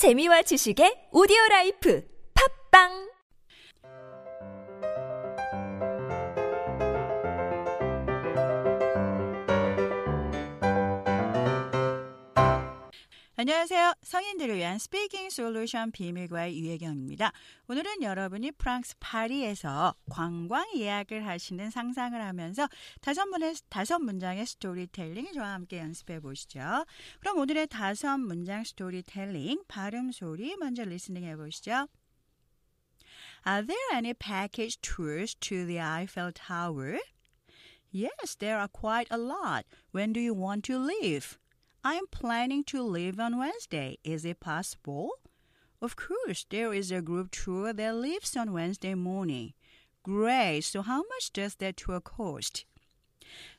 재미와 지식의 오디오 라이프. 팟빵 안녕하세요. 성인들을 위한 speaking solution 비밀과외 유혜경입니다. 오늘은 여러분이 프랑스 파리에서 관광 예약을 하시는 상상을 하면서 다섯, 문의, 다섯 문장의 스토리텔링 저와 함께 연습해 보시죠. 그럼 오늘의 다섯 문장 스토리텔링 발음 소리 먼저 리스닝 해 보시죠. Are there any package tours to the Eiffel Tower? Yes, there are quite a lot. When do you want to leave? I'm planning to leave on Wednesday. Is it possible? Of course, there is a group tour that leaves on Wednesday morning. Great. So how much does that tour cost?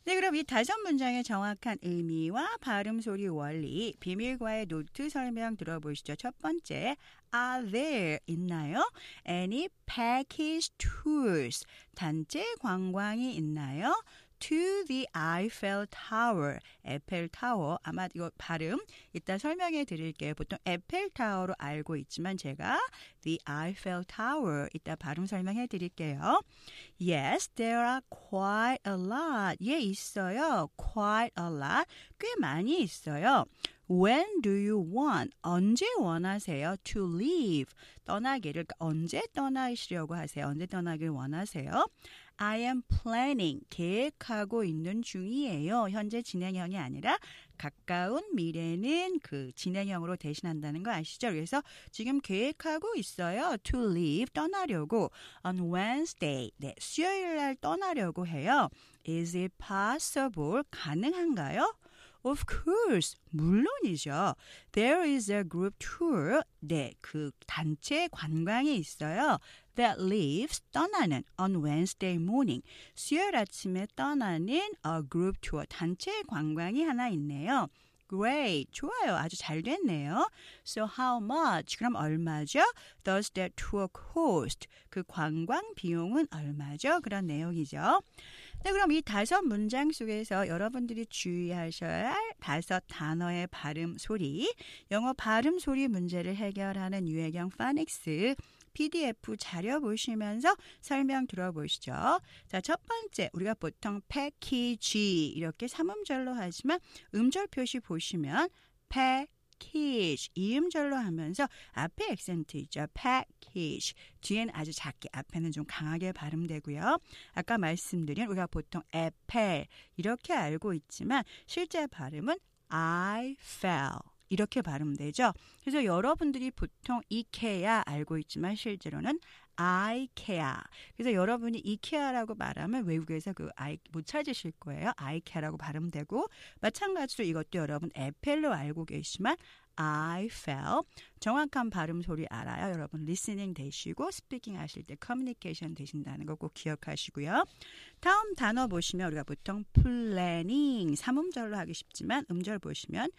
네, 그럼 이 다섯 문장의 정확한 의미와 발음 소리 원리, 비밀과의 노트 설명 들어보시죠. 첫 번째, are there 있나요? Any package tours 단체 관광이 있나요? To the Eiffel Tower. 에펠 타워. 아마 이거 발음 이따 설명해 드릴게요. 보통 에펠 타워로 알고 있지만 제가 the Eiffel Tower 이따 발음 설명해 드릴게요. Yes, there are quite a lot. 예, 있어요. quite a lot. 꽤 많이 있어요. When do you want? 언제 원하세요? To leave. 떠나기를 언제 떠나시려고 하세요? 언제 떠나길 원하세요? I am planning. 계획하고 있는 중이에요. 현재 진행형이 아니라 가까운 미래는 그 진행형으로 대신한다는 거 아시죠? 그래서 지금 계획하고 있어요. To leave. 떠나려고. On Wednesday. 네, 수요일 날 떠나려고 해요. Is it possible? 가능한가요? Of course. 물론이죠. There is a group tour. 네, 그 단체 관광이 있어요. That leaves 떠나는 on Wednesday morning. 수요일 아침에 떠나는 a group tour 단체 관광이 하나 있네요. Great. 좋아요. 아주 잘 됐네요. So how much? 그럼 얼마죠? Does that tour cost? 그 관광 비용은 얼마죠? 그런 내용이죠. 네, 그럼 이 다섯 문장 속에서 여러분들이 주의하셔야 할 다섯 단어의 발음 소리, 영어 발음 소리 문제를 해결하는 유해경 파닉스 PDF 자료 보시면서 설명 들어보시죠. 자, 첫 번째, 우리가 보통 패키지 이렇게 삼음절로 하지만 음절 표시 보시면 패 키지 이음절로 하면서 앞에 액센트 있죠. 패키지 뒤에는 아주 작게 앞에는 좀 강하게 발음되고요. 아까 말씀드린 우리가 보통 에펠 이렇게 알고 있지만 실제 발음은 I fell 이렇게 발음되죠. 그래서 여러분들이 보통 이케아 알고 있지만 실제로는 아이케아. 그래서 여러분이 이케아라고 말하면 외국에서 그 아이 못 찾으실 거예요. 아이케아라고 발음되고 마찬가지로 이것도 여러분 에펠로 알고 계시지만 Eiffel. 정확한 발음 소리 알아야 여러분 listening 되시고 speaking 하실 때 커뮤니케이션 되신다는 거 꼭 기억하시고요. 다음 단어 보시면 우리가 보통 planning 삼음절로 하기 쉽지만 음절 보시면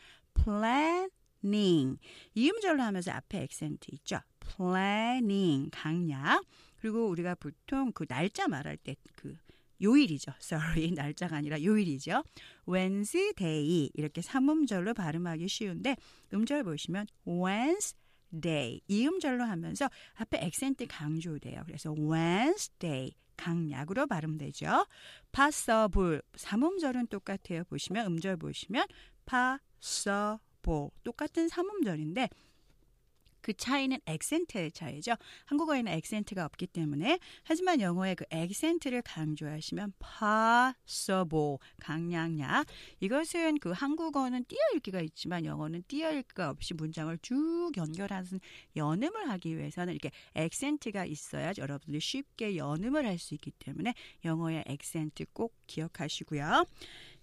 planning 이음절로 하면서 앞에 액센트 있죠. planning 강약 그리고 우리가 보통 그 날짜 말할 때그 요일이죠. sorry 날짜가 아니라 요일이죠. Wednesday 이렇게 삼음절로 발음하기 쉬운데 음절 보시면 Wednesday 이 음절로 하면서 앞에 액센트 강조돼요. 그래서 Wednesday 강약으로 발음되죠. possible 삼음절은 똑같아요. 보시면 음절 보시면 possible 똑같은 삼음절인데 그 차이는 액센트의 차이죠. 한국어에는 액센트가 없기 때문에 하지만 영어의 그 액센트를 강조하시면 possible 강량약 이것은 그 한국어는 띄어읽기가 있지만 영어는 띄어읽기가 없이 문장을 쭉 연결하는 연음을 하기 위해서는 이렇게 액센트가 있어야 여러분들이 쉽게 연음을 할 수 있기 때문에 영어의 액센트 꼭 기억하시고요.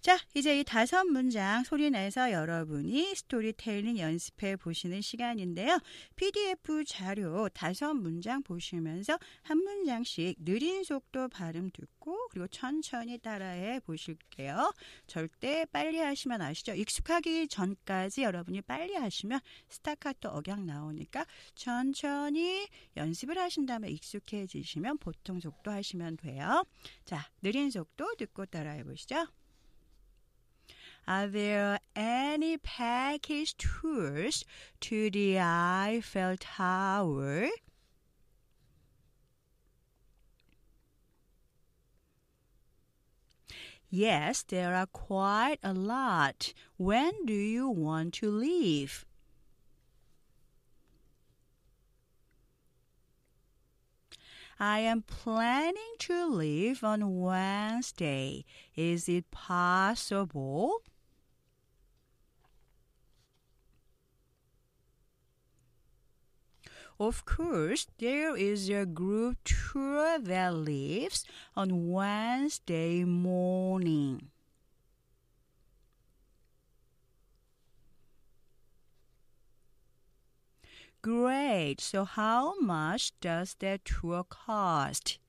자, 이제 이 다섯 문장 소리내서 여러분이 스토리텔링 연습해 보시는 시간인데요. PDF 자료 다섯 문장 보시면서 한 문장씩 느린 속도 발음 듣고 그리고 천천히 따라해 보실게요. 절대 빨리 하시면 아시죠? 익숙하기 전까지 여러분이 빨리 하시면 스타카토 억양 나오니까 천천히 연습을 하신 다음에 익숙해지시면 보통 속도 하시면 돼요. 자, 느린 속도 듣고 따라해 보시죠. Are there any package tours to the Eiffel Tower? Yes, there are quite a lot. When do you want to leave? I am planning to leave on Wednesday. Is it possible? Of course, there is a group tour that leaves on Wednesday morning. Great. So how much does that tour cost?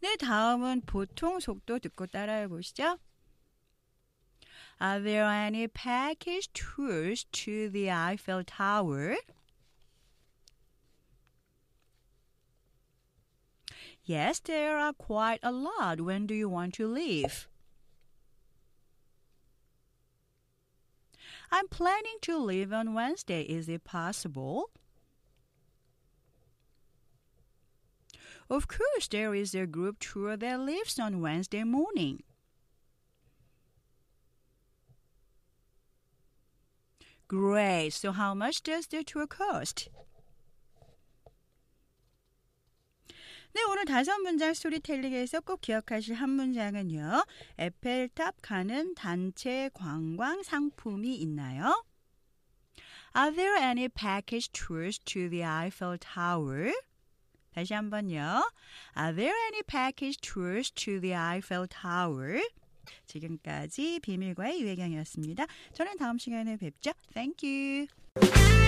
네, 다음은 보통 속도 듣고 따라해 보시죠. Uh, are there any package tours to the Eiffel Tower? Yes, there are quite a lot. When do you want to leave? I'm planning to leave on Wednesday. Is it possible? Of course, there is a group tour that leaves on Wednesday morning. Great. So, how much does the tour cost? 네, 오늘 다섯 문장 스토리텔링에서 꼭 기억하실 한 문장은요. 에펠탑 가는 단체 관광 상품이 있나요? Are there any package tours to the Eiffel Tower? 다시 한번요. Are there any package tours to the Eiffel Tower? 지금까지 비밀과의 유혜경이었습니다. 저는 다음 시간에 뵙죠. Thank you.